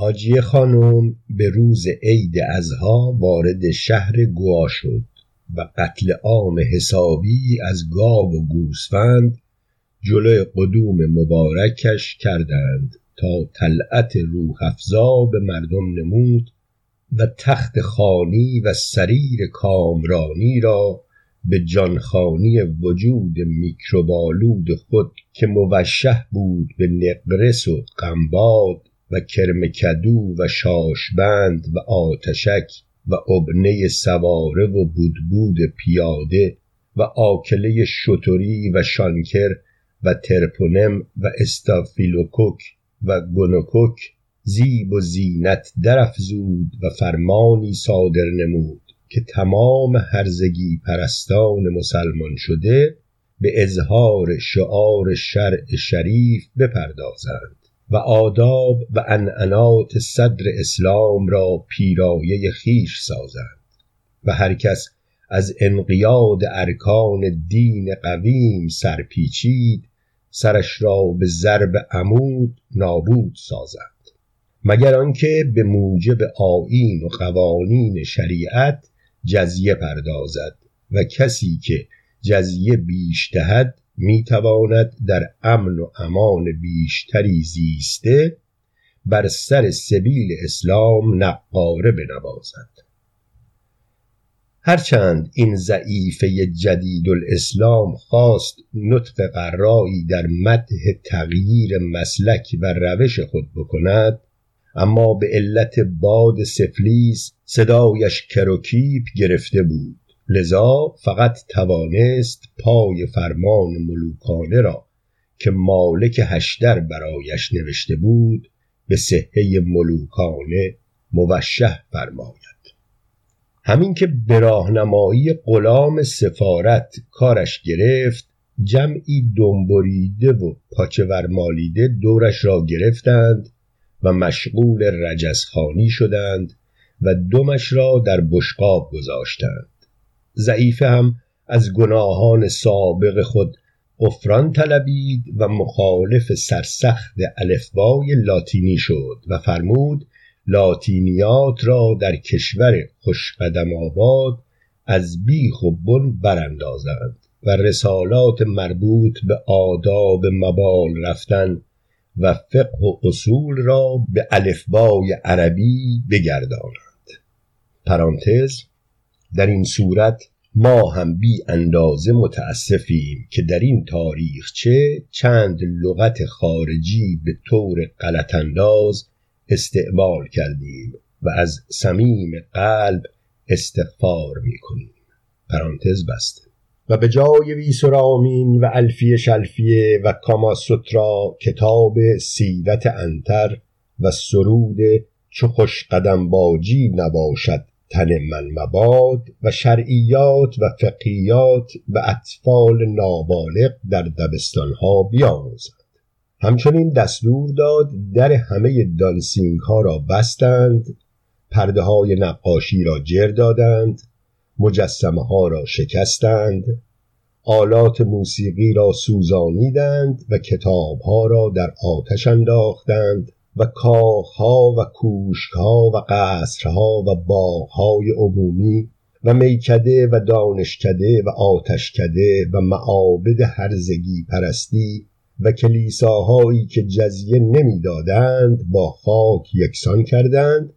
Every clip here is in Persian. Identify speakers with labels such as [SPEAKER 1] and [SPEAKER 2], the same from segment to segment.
[SPEAKER 1] حاجی خانم به روز عید ازها وارد شهر گوا شد و قتل عام حسابی از گاو و گوسفند جلوی قدوم مبارکش کردند تا طلعت روح افزا به مردم نمود و تخت خانی و سریر کامرانی را به جانخانی وجود میکروبالود خود که موشه بود به نقرس و قنباد و کرمکدو و شاشبند و آتشک و ابنه سواره و بودبود پیاده و آکله شتری و شانکر و ترپونم و استافیلوکوک و گونوکوک زیب و زینت درافزود و فرمانی صادر نمود که تمام هرزگی پرستان مسلمان شده به اظهار شعار شرع شریف بپردازند. و آداب و عنعنات صدر اسلام را پیرایه خویش سازند و هر کس از انقیاد ارکان دین قویم سرپیچید سرش را به ضرب عمود نابود سازند مگر آنکه به موجب آیین و قوانین شریعت جزیه پردازد و کسی که جزیه بیش دهد می‌تواند در امن و امان بیشتری زیسته بر سر سبیل اسلام نقاره بنوازد. هرچند این ضعیفه جدید الاسلام خواست نطق قرایی در مده تغییر مسلک و روش خود بکند اما به علت باد سفلیس صدایش کروکیپ گرفته بود. لذا فقط توانست پای فرمان ملوکانه را که مالک هشدر برایش نوشته بود به صحه ملوکانه موشه فرماید. همین که به راهنمایی غلام سفارت کارش گرفت جمعی دنبریده و پاچه ورمالیده دورش را گرفتند و مشغول رجزخانی شدند و دمش را در بشقاب گذاشتند. ضعیفه هم از گناهان سابق خود غفران طلبید و مخالف سرسخت الفبای لاتینی شد و فرمود لاتینیات را در کشور خوشقدم آباد از بیخ و بن براندازند و رسالات مربوط به آداب مبال رفتن و فقه و اصول را به الفبای عربی بگردانند. پرانتز در این صورت ما هم بی اندازه متاسفیم که در این تاریخچه چند لغت خارجی به طور غلط انداز استعمال کردیم و از صمیم قلب استغفار می کنیم پرانتز بسته. و به جای ویسرامین و الفیه شلفیه و کاماسوترا کتاب سیرت انتر و سرود چو خوش قدم باجی نباشد. تن من مباد و شرعیات و فقیات و اطفال نابالغ در دبستانها بیاموزند. همچنین دستور داد در همه دانسینگ ها را بستند پرده های نقاشی را جر دادند مجسمه ها را شکستند آلات موسیقی را سوزانیدند و کتاب ها را در آتش انداختند. و کاخها و کوشکها و قصرها و باغهای عمومی و میکده و دانشکده و آتشکده و معابد هرزگی پرستی و کلیساهایی که جزیه نمی‌دادند با خاک یکسان کردند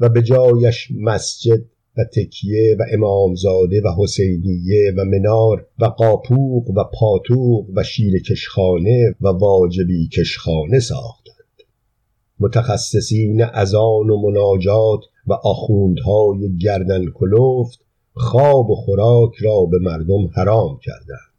[SPEAKER 1] و به جایش مسجد و تکیه و امامزاده و حسینیه و منار و قاپوق و پاتوق و شیر کشخانه و واجبی کشخانه ساختند. متخصصین اذان و مناجات و آخوندهای گردن کلفت خواب و خوراک را به مردم حرام کردند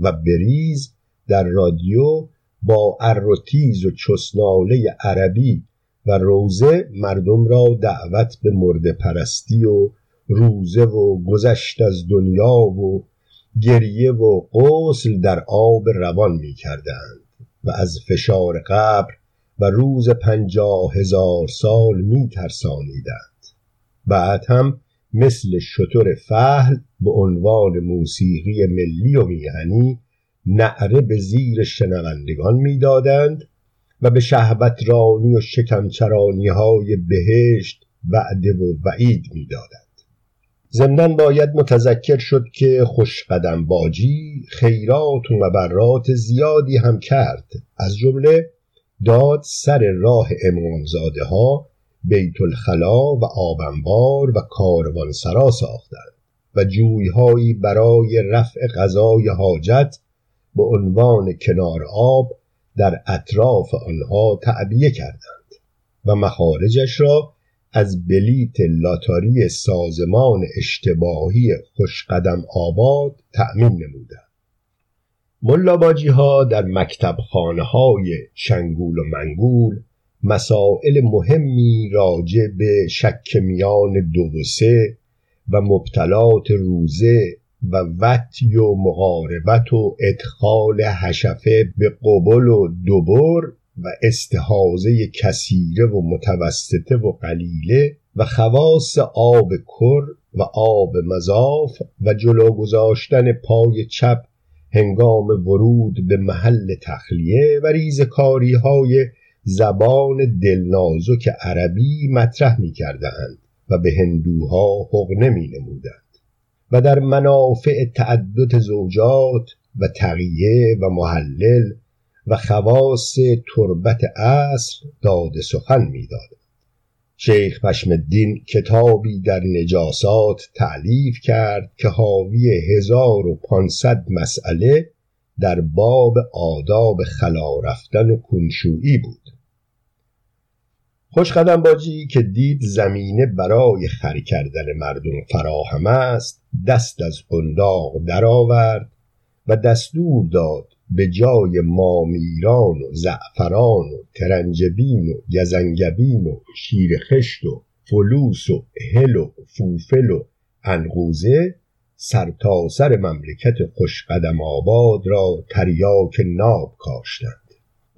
[SPEAKER 1] و بریز در رادیو با ار و تیز و چسناله عربی و روزه مردم را دعوت به مرد پرستی و روزه و گذشت از دنیا و گریه و غسل در آب روان می کردند و از فشار قبر و روز پنجاه هزار سال می ترسانیدند. بعد هم مثل شتر فهل به عنوان موسیقی ملی و میهنی نعره به زیر شنوندگان می‌دادند و به شهوت رانی و شکمچرانی های بهشت وعده و وعید می‌دادند ضمنا باید متذکر شد که خوشقدم باجی خیرات و مبرات زیادی هم کرد. از جمله داد سر راه امامزاده ها بیت الخلا و آبنبار و کاروانسرا ساختند و جویهایی برای رفع غذای حاجت به عنوان کنار آب در اطراف آنها تعبیه کردند و مخارجش را از بلیت لاتاری سازمان اشتباهی خوشقدم آباد تأمین نمودند. ملاباجی ها در مکتب خانه های شنگول و منگول مسائل مهمی راجع به شک میان دو و سه و مبتلات روزه و وطی و مقاربت و ادخال حشفه به قبل و دوبر و استحازه کثیره و متوسطه و قلیله و خواص آب کر و آب مضاف و جلو گذاشتن پای چپ هنگام ورود به محل تخلیه و ریزکاری های زبان دلنازک عربی مطرح می کردند و به هندوها حقنه می نمودند و در منافع تعدد زوجات و تقیه و محلل و خواص تربت اصل داد سخن می‌داد. شیخ پشم الدین کتابی در نجاسات تعلیف کرد که حاوی هزار و پانصد مسئله در باب آداب خلا رفتن و کنشویی بود. خوشقدم باجی که دید زمینه برای خر کردن مردم فراهم است دست از قنداق درآورد و دستور داد به جای مامیران و زعفران و ترنجبین و گزنگبین و شیرخشت و فلوس و هل و فوفل و انقوزه سرتاسر سر مملکت خوشقدم آباد را تریاک ناب کاشتند.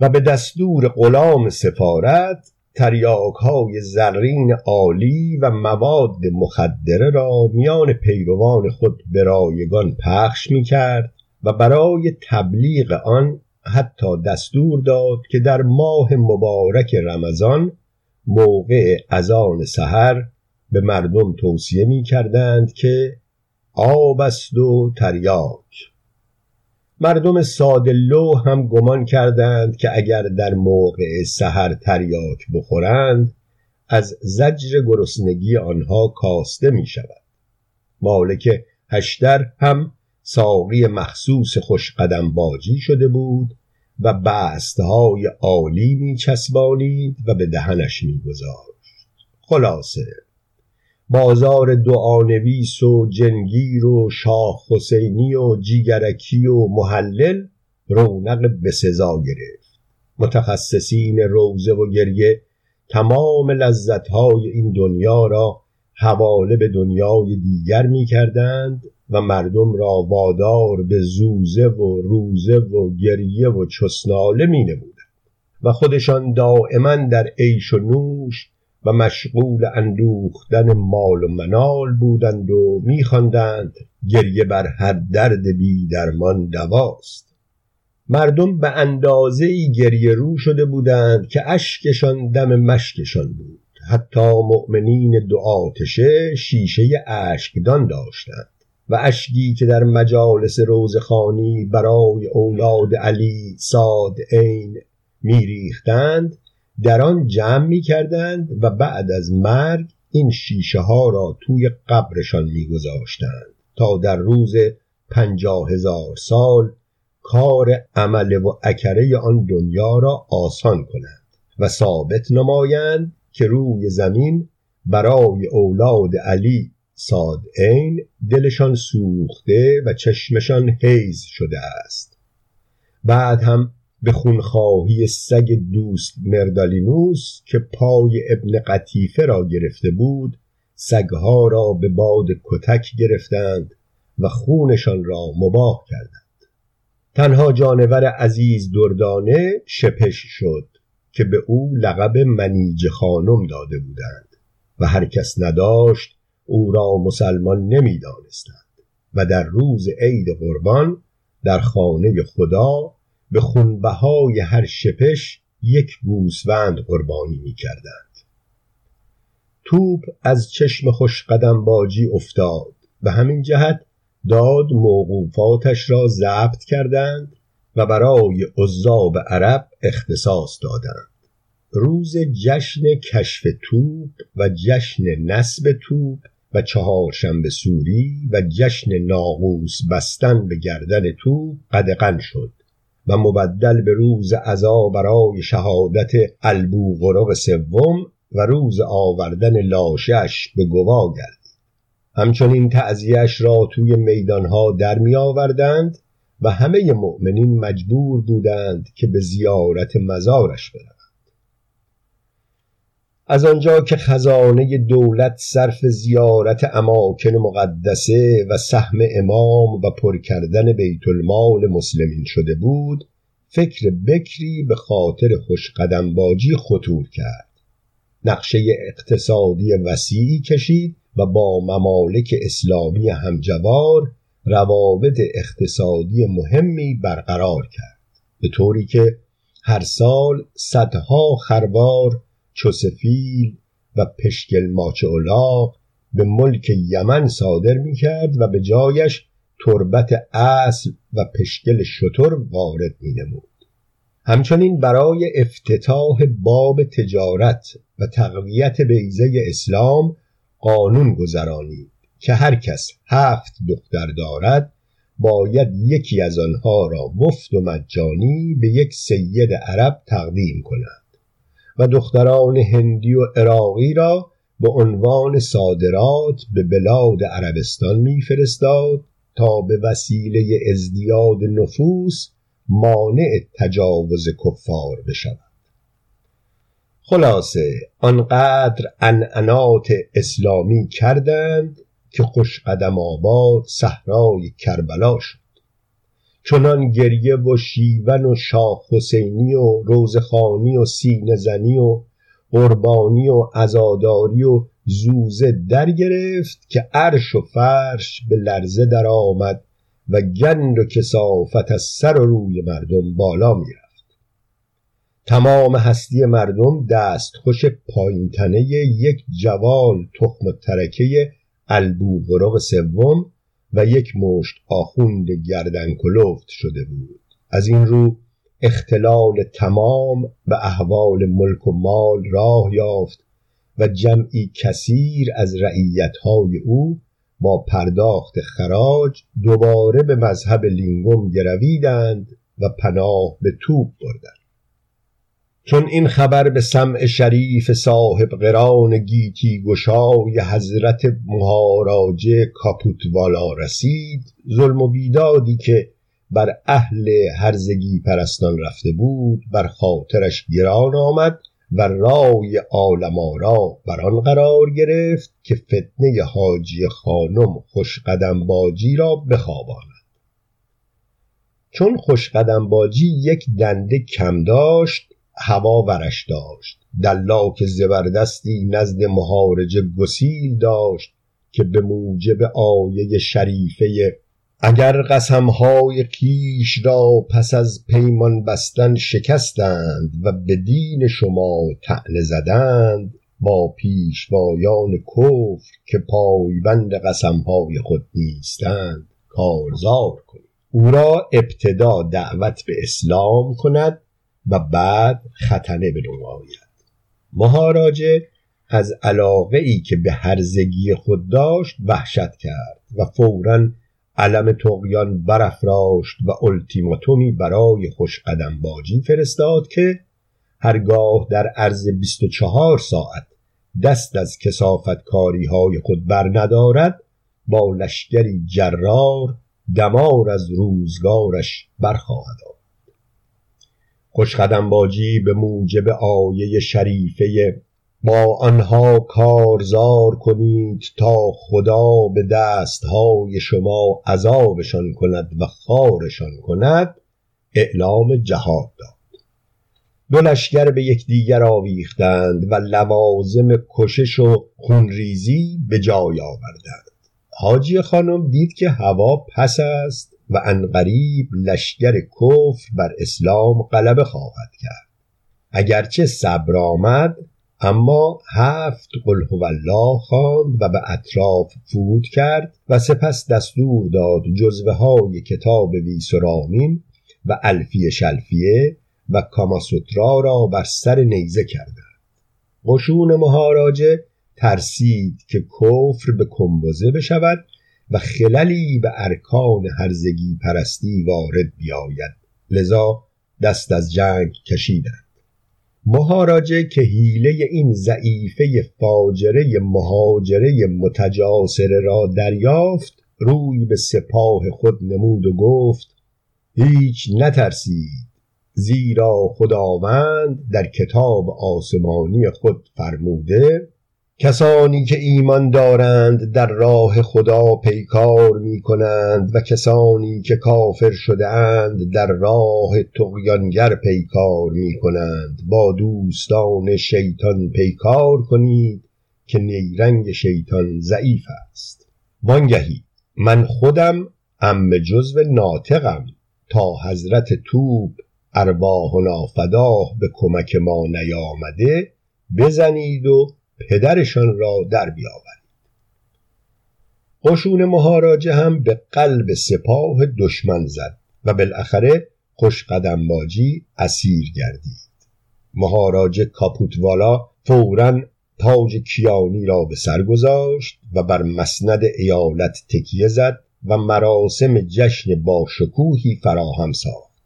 [SPEAKER 1] و به دستور غلام سفارت تریاک های زرین عالی و مواد مخدره را میان پیروان خود به رایگان پخش می کرد و برای تبلیغ آن حتی دستور داد که در ماه مبارک رمضان موقع اذان سحر به مردم توصیه می کردند که آب است و تریاک. مردم سادلو هم گمان کردند که اگر در موقع سحر تریاک بخورند از زجر گرسنگی آنها کاسته می شود. مالک هشتر هم ساقی مخصوص خوشقدم باجی شده بود و بستهای عالی می چسبانید و به دهنش می گذاشت خلاصه بازار دعانویس و جنگیر و شاه حسینی و جیگرکی و محلل رونق به سزا گرفت. متخصصین روزه و گریه تمام لذتهای این دنیا را حواله به دنیای دیگر می کردند و مردم را وادار به زوزه و روزه و گریه و چسناله می نمودند و خودشان دائما در عیش و نوش و مشغول اندوختن مال و منال بودند و میخواندند گریه بر هر درد بی درمان دواست. مردم به اندازه ای گریه رو شده بودند که اشکشان دم مشکشان بود. حتی مؤمنین دو آتشه شیشه اشکدان داشتند. و اشکی که در مجالس روزخانی برای اولاد علی ساد عین میریختند در آن جمع می کردند و بعد از مرگ این شیشه ها را توی قبرشان می گذاشتند تا در روز پنجاه هزار سال کار عمل و اکره آن دنیا را آسان کنند و ثابت نمایند که روی زمین برای اولاد علی ساد عین دلشان سوخته و چشمشان حیز شده است. بعد هم به خونخواهی سگ دوست مردالینوس که پای ابن قطیفه را گرفته بود سگها را به باد کتک گرفتند و خونشان را مباه کردند. تنها جانور عزیز دردانه شپش شد که به او لقب منیج خانم داده بودند و هر کس نداشت او را مسلمان نمی‌دانستند و در روز عید قربان در خانه خدا به خونبهای هر شپش یک گوسفند قربانی می کردند. توپ از چشم خوش قدم باجی افتاد و همین جهت داد موقوفاتش را ضبط کردند و برای عذاب عرب اختصاص دادند روز جشن کشف توپ و جشن نصب توپ و چهارشنبه سوری و جشن ناقوس بستن به گردن توپ قدغن شد و مبدل به روز عزا برای شهادت البوغرق سوم و روز آوردن لاشش به گوا گردید. همچنین تعذیهش را توی میدانها در می آوردند و همه مؤمنین مجبور بودند که به زیارت مزارش بروند از آنجا که خزانه دولت صرف زیارت اماکن مقدسه و سهم امام و پر کردن بیت المال مسلمین شده بود فکر بکری به خاطر خوش قدم باجی خطور کرد. نقشه اقتصادی وسیعی کشید و با ممالک اسلامی همجوار روابط اقتصادی مهمی برقرار کرد. به طوری که هر سال صدها خروار چوسفیل و پشکل ماچ اولاق به ملک یمن صادر می کرد و به جایش تربت اصل و پشکل شتر وارد می نمود. همچنین برای افتتاح باب تجارت و تقویت بیزه اسلام قانون گذرانید که هر کس هفت دختر دارد باید یکی از آنها را مفت و مجانی به یک سید عرب تقدیم کند و دختران هندی و عراقی را به عنوان صادرات به بلاد عربستان میفرستاد تا به وسیله ازدیاد نفوس مانع تجاوز کفار بشود. خلاصه آنقدر انعنات اسلامی کردند که خوش قدم آباد صحرای کربلا شد. چنان گریه و شیون و شاه حسینی و روزخانی و سینه زنی و قربانی و عزاداری و زوزه در گرفت که عرش و فرش به لرزه در آمد و گند و کسافت از سر و روی مردم بالا می‌رفت. تمام هستی مردم دست خوش پایینتنه یک جوال تخم ترکه البوغرق سوم و یک مشت آخوند گردن کلفت شده بود. از این رو اختلال تمام به احوال ملک و مال راه یافت و جمعی کثیر از رعیتهای او با پرداخت خراج دوباره به مذهب لینگوم گرویدند و پناه به توپ بردند. چون این خبر به سمع شریف صاحب قران گیتی گشای حضرت مهاراج کاپوتوالا رسید ظلم و بیدادی که بر اهل هرزگی پرستان رفته بود بر خاطرش گران آمد و رای عالم آرا بر آن قرار گرفت که فتنه حاجی خانم خوشقدم باجی را بخواباند. چون خوشقدم باجی یک دنده کم داشت هوا ورش داشت. دلاک زبردستی نزد مهارج گسیل داشت که به موجب آیه شریفه اگر قسمهای کیش را پس از پیمان بستن شکستند و به دین شما تعنه زدند با پیشوایان کفر که پایبند قسمهای خود نیستند کارزار کنید. او را ابتدا دعوت به اسلام کند و بعد ختنه به آید. مهاراجه از علاقه ای که به هرزگی خود داشت وحشت کرد و فورا علم تقیان برافراشت و التیماتومی برای خوشقدم باجی فرستاد که هرگاه در عرض 24 ساعت دست از کسافت کاری های خود بر ندارد با لشکری جرار دمار از روزگارش برخواهد خوشقدم باجی به موجب آیه شریفه با آنها کارزار کنید تا خدا به دستهای شما عذابشان کند و خارشان کند اعلام جهاد داد. دو لشکر به یکدیگر آویختند و لوازم کشش و خونریزی به جای آوردند. حاجی خانم دید که هوا پس است و انقریب لشکر کفر بر اسلام غلبه خواهد کرد. اگرچه صبر آمد اما هفت قل هو الله خواند و به اطراف فرود کرد و سپس دستور داد جزوه های کتاب ویسرامین و الفی شلفیه و کاماسوترا را بر سر نیزه کردند. قشون مهاراجه ترسید که کفر به کمبوزه بشود و خللی به ارکان هرزگی پرستی وارد بیاید. لذا دست از جنگ کشیدند. مهاراجه که حیله این ضعیفه فاجره مهاجره متجاسره را دریافت روی به سپاه خود نمود و گفت هیچ نترسید زیرا خداوند در کتاب آسمانی خود فرموده کسانی که ایمان دارند در راه خدا پیکار می کنند و کسانی که کافر شده اند در راه تقیانگر پیکار می کنند با دوستان شیطان پیکار کنید که نیرنگ شیطان ضعیف است. وانگهی من خودم ام جزو ناطقم. تا حضرت توب ارواحنا فداه به کمک ما نیامده بزنید و پدرشان را در بیاورید. قشون مهاراجه هم به قلب سپاه دشمن زد و بالاخره خوش باجی اسیر گردید. مهاراج کاپوتوالا فورا تاج کیانی را به سر گذاشت و بر مسند ایالت تکیه زد و مراسم جشن با شکوهی فراهم ساخت.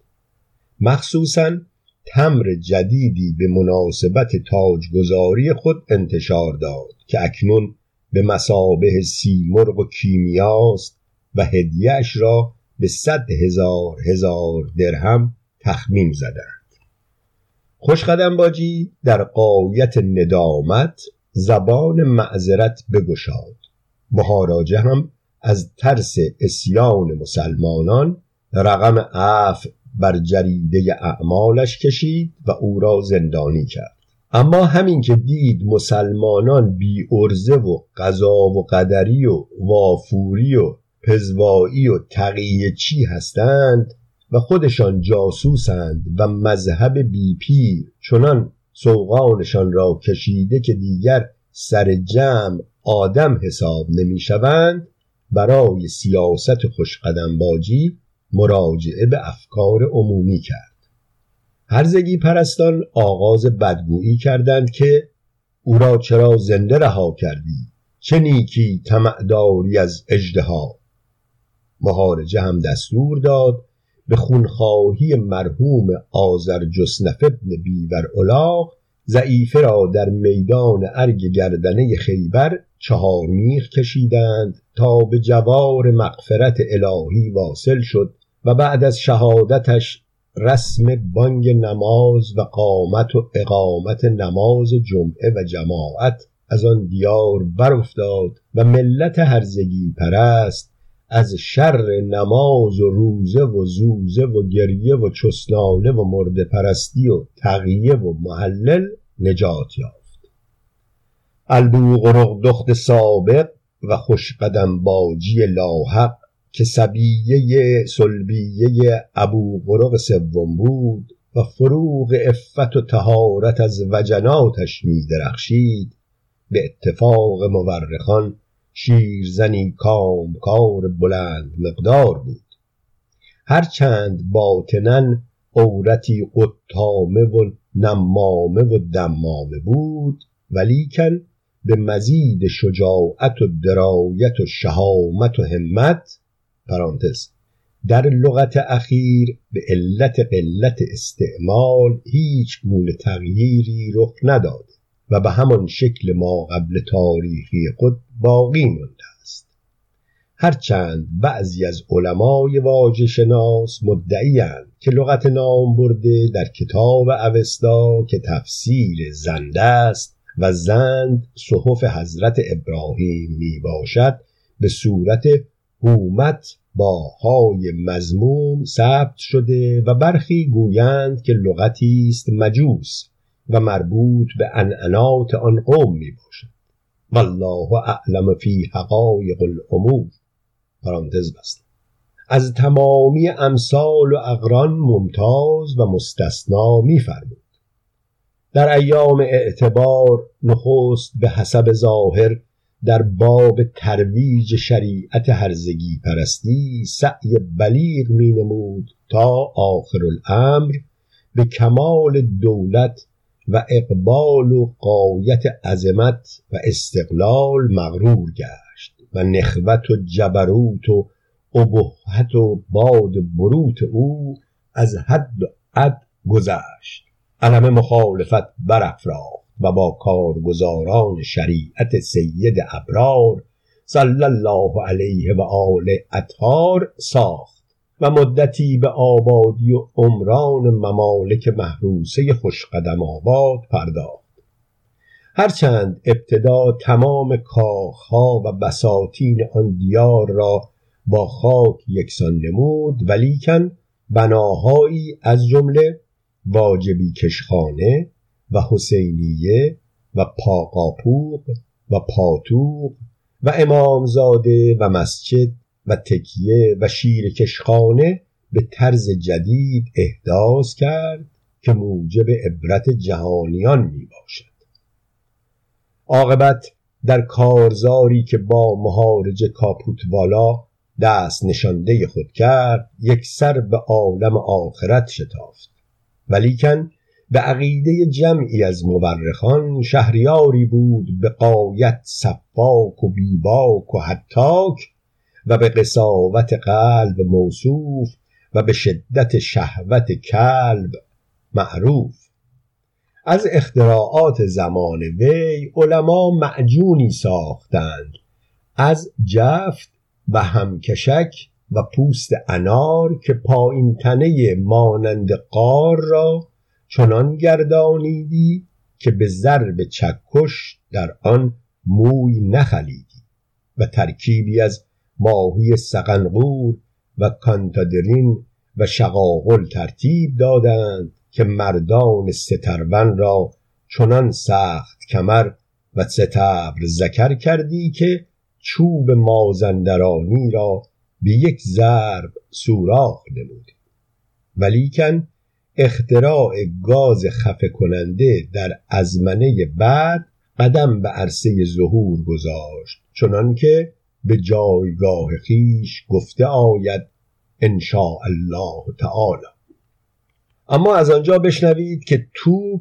[SPEAKER 1] مخصوصا تمر جدیدی به مناسبت تاجگذاری خود انتشار داد که اکنون به مسابه سیمرغ و کیمیاست و هدیهش را به صد هزار هزار درهم تخمین زدند. خوشقدم باجی در قایت ندامت زبان معذرت بگشاد. مهاراجه هم از ترس اسیان مسلمانان رقم عفو بر جریده اعمالش کشید و او را زندانی کرد. اما همین که دید مسلمانان بی ارزه و قضا و قدری و وافوری و پزوایی و تقیه چی هستند و خودشان جاسوسند و مذهب بی پیر چنان سوقانشان را کشیده که دیگر سر جمع آدم حساب نمی شوند برای سیاست خوشقدم باجی مراجعه به افکار عمومی کرد. هرزگی پرستان آغاز بدگویی کردند که او را چرا زنده رها کردی؟ چه نیکی تمعداری از اجدها مهارجه هم دستور داد به خونخواهی مرحوم آذر جسنف ابن بیور الاغ ضعیفه را در میدان ارگ گردنه خیبر چهار میخ کشیدند تا به جوار مغفرت الهی واصل شد و بعد از شهادتش رسم بانگ نماز و قامت و اقامت نماز جمعه و جماعت از آن دیار برافتاد و ملت هرزگی پرست از شر نماز و روزه و زوزه و گریه و چسنانه و مرد پرستی و تقیه و محلل نجات یافت. البوغ دخت سابق و خوشقدم باجی لاحق که سبیه سلبیه ابو قرق سوم بود و فروغ افت و تهارت از وجناتش می درخشید به اتفاق مورخان شیرزنی کامکار بلند مقدار بود. هرچند باطنا عورتی قطامه و نمامه و دمامه بود ولیکن به مزید شجاعت و درایت و شهامت و همت پرانتز. در لغت اخیر به علت قلت استعمال هیچ گونه تغییری رخ نداده و به همان شکل ما قبل تاریخی خود باقی مانده است. هرچند بعضی از علمای واجه شناس مدعیند که لغت نام برده در کتاب اوستا که تفسیر زنده است و زند صحف حضرت ابراهیم می باشد به صورت حومت با های مزموم ثبت شده و برخی گویند که لغتی است مجوس و مربوط به انعنات آن قوم می باشد والله اعلم فی حقایق الامور. پرانتز بست. از تمامی امثال و اقران ممتاز و مستثنا میفرمود. در ایام اعتبار نخست به حسب ظاهر در باب ترویج شریعت هرزگی پرستی سعی بلیغ می نمود تا آخر الامر به کمال دولت و اقبال و قایت عظمت و استقلال مغرور گشت و نخوت و جبروت و ابهت و باد بروت او از حد و عد گذشت. علم مخالفت برافراخت. و با کارگزاران شریعت سید ابرار صلی الله علیه و آل اطهار ساخت و مدتی به آبادی و عمران ممالک محروسه خوشقدم آباد پرداخت. هرچند ابتدا تمام کاخها و بساتین آن دیار را با خاک یکسان نمود ولیکن بناهایی از جمله واجبی کشخانه و حسینیه و پاقاپوق و پاتوق و امامزاده و مسجد و تکیه و شیر کشخانه به طرز جدید احداث کرد که موجب عبرت جهانیان می باشد عاقبت در کارزاری که با مهارج کاپوتوالا دست نشانده خود کرد یک سر به عالم آخرت شتافت. ولیکن به عقیده جمعی از مورخان شهریاری بود به قایت صفاک و بیباک و حتاک و به قصاوت قلب موصوف و به شدت شهوت کلب معروف. از اختراعات زمان وی علما معجونی ساختند از جفت و همکشک و پوست انار که پایین تنه مانند قار را چنان گردانیدی که به ضرب چکش در آن موی نخلیدی و ترکیبی از ماهی سقنقور و کانتادرین و شقاقل ترتیب دادند که مردان سترون را چنان سخت کمر و ستبر زکر کردی که چوب مازندرانی را به یک ضرب سوراخ نمودی. ولیکن اختراع گاز خفه کننده در ازمنه بعد قدم به عرصه ظهور گذاشت چنان که به جایگاه خیش گفته آید ان الله تعالی. اما از آنجا بشنوید که توپ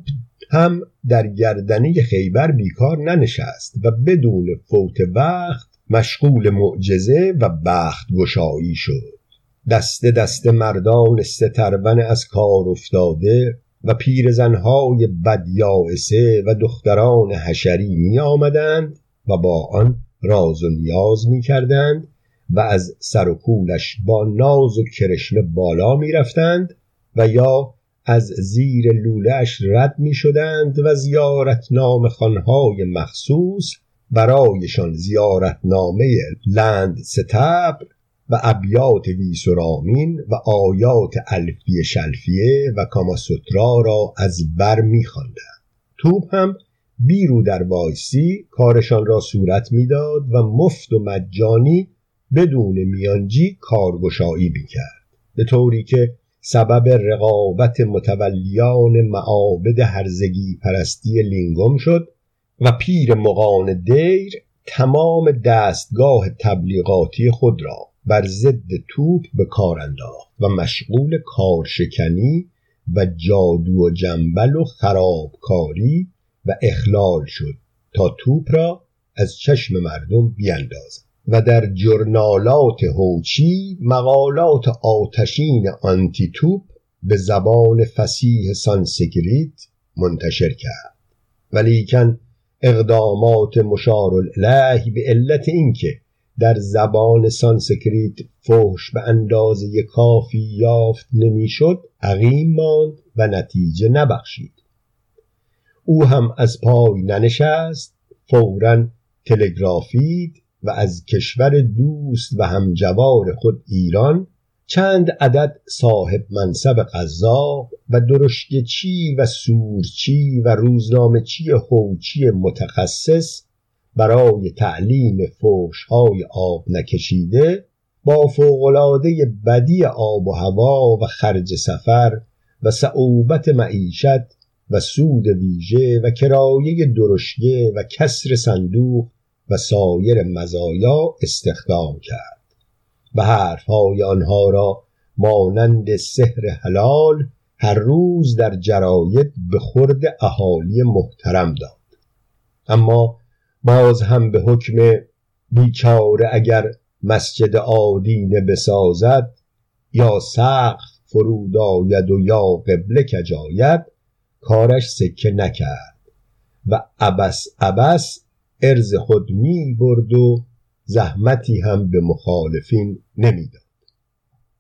[SPEAKER 1] هم در گردنه خیبر بیکار ننشست و بدون فوت وقت مشغول معجزه و بخت گشایی شد. دسته دسته مردان سترون از کار افتاده و پیرزنهای بدیائسه و دختران حشری می آمدند و با آن راز و نیاز می کردند و از سر و کولش با ناز و کرشمه بالا می رفتند و یا از زیر لولهش رد می شدند و زیارتنامه خانهای مخصوص برایشان زیارتنامه لند ستبر و ابیات ویسرامین و آیات الفی شلفیه و کاماسوترا را از بر میخواندند. توپ هم بیرو در وایسی کارشان را صورت می‌داد و مفت و مجانی بدون میانجی کارگشایی می‌کرد. به طوری که سبب رقابت متولیان معابد هرزگی پرستی لینگوم شد و پیر مقان دیر تمام دستگاه تبلیغاتی خود را بر ضد توپ به کار انداخت و مشغول کارشکنی و جادو و جنبل و خرابکاری و اخلال شد تا توپ را از چشم مردم بیندازد و در جرنالات هوچی مقالات آتشین آنتی توپ به زبان فصیح سانسکریت منتشر کرد. ولیکن اقدامات مشار الیه به علت اینکه در زبان سانسکریت فحش به اندازه کافی یافت نمی‌شد عقیم ماند و نتیجه نبخشید. او هم از پای ننشست فورا تلگرافید و از کشور دوست و همجوار خود ایران چند عدد صاحب منصب قذاق و درشگچی و سورچی و روزنامهچی هوچی متخصص برای تعلیم فوشهای آب نکشیده با فوقلاده بدی آب و هوا و خرج سفر و صعوبت معیشت و سود ویژه و کرایه درشگه و کسر صندوق و سایر مزایا استخدام کرد. و حرفهای آنها را مانند سحر حلال هر روز در جراید به خورد اهالی محترم داد. اما باز هم به حکم بیچاره اگر مسجد آدینه بسازد یا سقف فرود آید و یا قبله کجاید کارش سکه نکرد و ابس ابس ارز خود می برد و زحمتی هم به مخالفین نمی‌داد.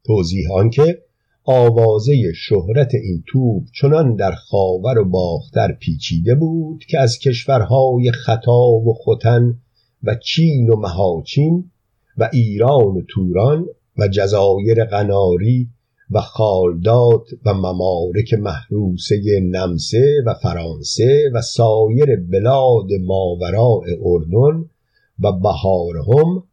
[SPEAKER 1] توضیح آنکه آوازه شهرت این توپ چنان در خاور و باختر پیچیده بود که از کشورهای خطا و ختن و چین و مهاچین و ایران و توران و جزایر قناری و خالدات و ممالک محروسه نمسه و فرانسه و سایر بلاد ماوراء اردن و بهارهم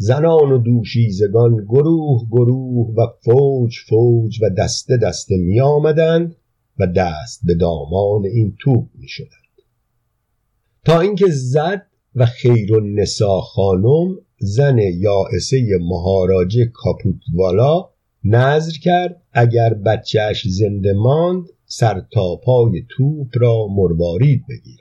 [SPEAKER 1] زنان و دوشیزگان گروه گروه و فوج فوج و دسته دسته می آمدند و دست به دامان این توپ می شدند. تا اینکه زد و خیر النسا خانم زن یائسه مهاراج کاپوتوالا نظر کرد اگر بچهش زنده ماند سر تا پای توپ را مروارید بگیرد.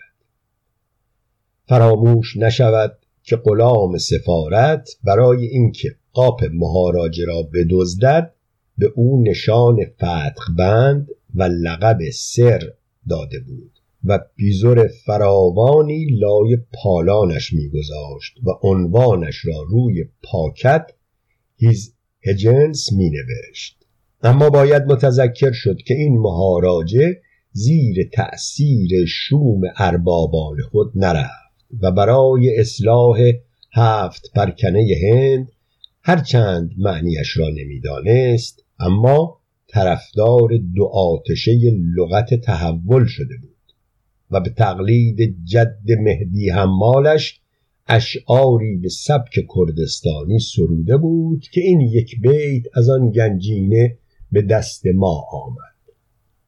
[SPEAKER 1] فراموش نشود که غلام سفارت برای اینکه قاپ مهاراجه را بدزدد به او نشان فتح بند و لقب سر داده بود و بیزور فراوانی لای پالانش میگذاشت و عنوانش را روی پاکت هیز هجنس می نوشت اما باید متذکر شد که این مهاراجه زیر تأثیر شوم اربابان خود نرفت. و برای اصلاح هفت پرکنه هند هرچند معنیش را نمی‌دانست اما طرفدار دو آتشه لغت تحول شده بود و به تقلید جد مهدی حمالش اشعاری به سبک کردستانی سروده بود که این یک بیت از آن گنجینه به دست ما آمد.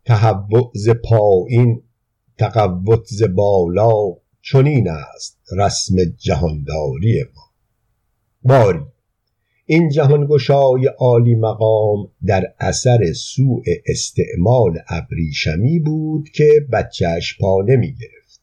[SPEAKER 1] تهوع ز پایین تقوت ز بالا چنین است رسم جهانداری ما. باری این جهانگشای عالی مقام در اثر سوء استعمال ابریشمی بود که بچهش پا نمی گرفت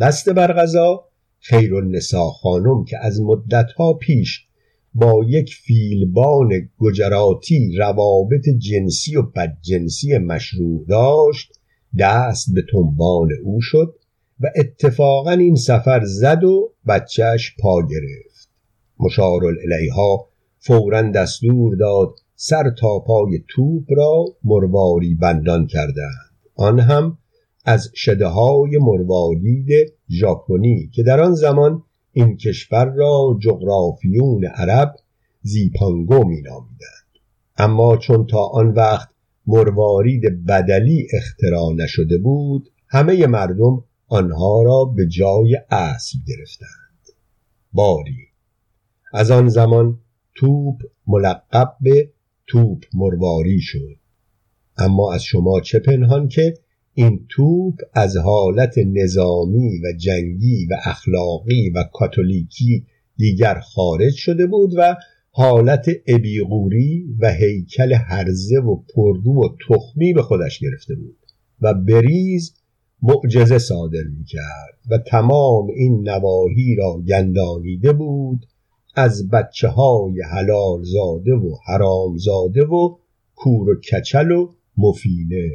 [SPEAKER 1] دست بر غذا خیر النسا خانم که از مدتها پیش با یک فیلبان گجراتی روابط جنسی و بدجنسی مشروع داشت دست به تنبان او شد و اتفاقا این سفر زد و بچهش پا گرفت مشار الیها فورا دستور داد سر تا پای توپ را مرواری بندان کردند آن هم از شده های مروارید ژاپنی که در آن زمان این کشور را جغرافیون عرب زیپانگو می نامیدند. اما چون تا آن وقت مروارید بدلی اختراع نشده بود همه مردم آنها را به جای اصل گرفتند. باری. از آن زمان توپ ملقب به توپ مرواری شد. اما از شما چه پنهان که این توپ از حالت نظامی و جنگی و اخلاقی و کاتولیکی دیگر خارج شده بود و حالت ابیغوری و هیکل هرزه و پردو و تخمی به خودش گرفته بود و بریز معجزه صادر می کرد و تمام این نواحی را گندانیده بود از بچه های حلال زاده و حرام زاده و کور و کچل و مفینه.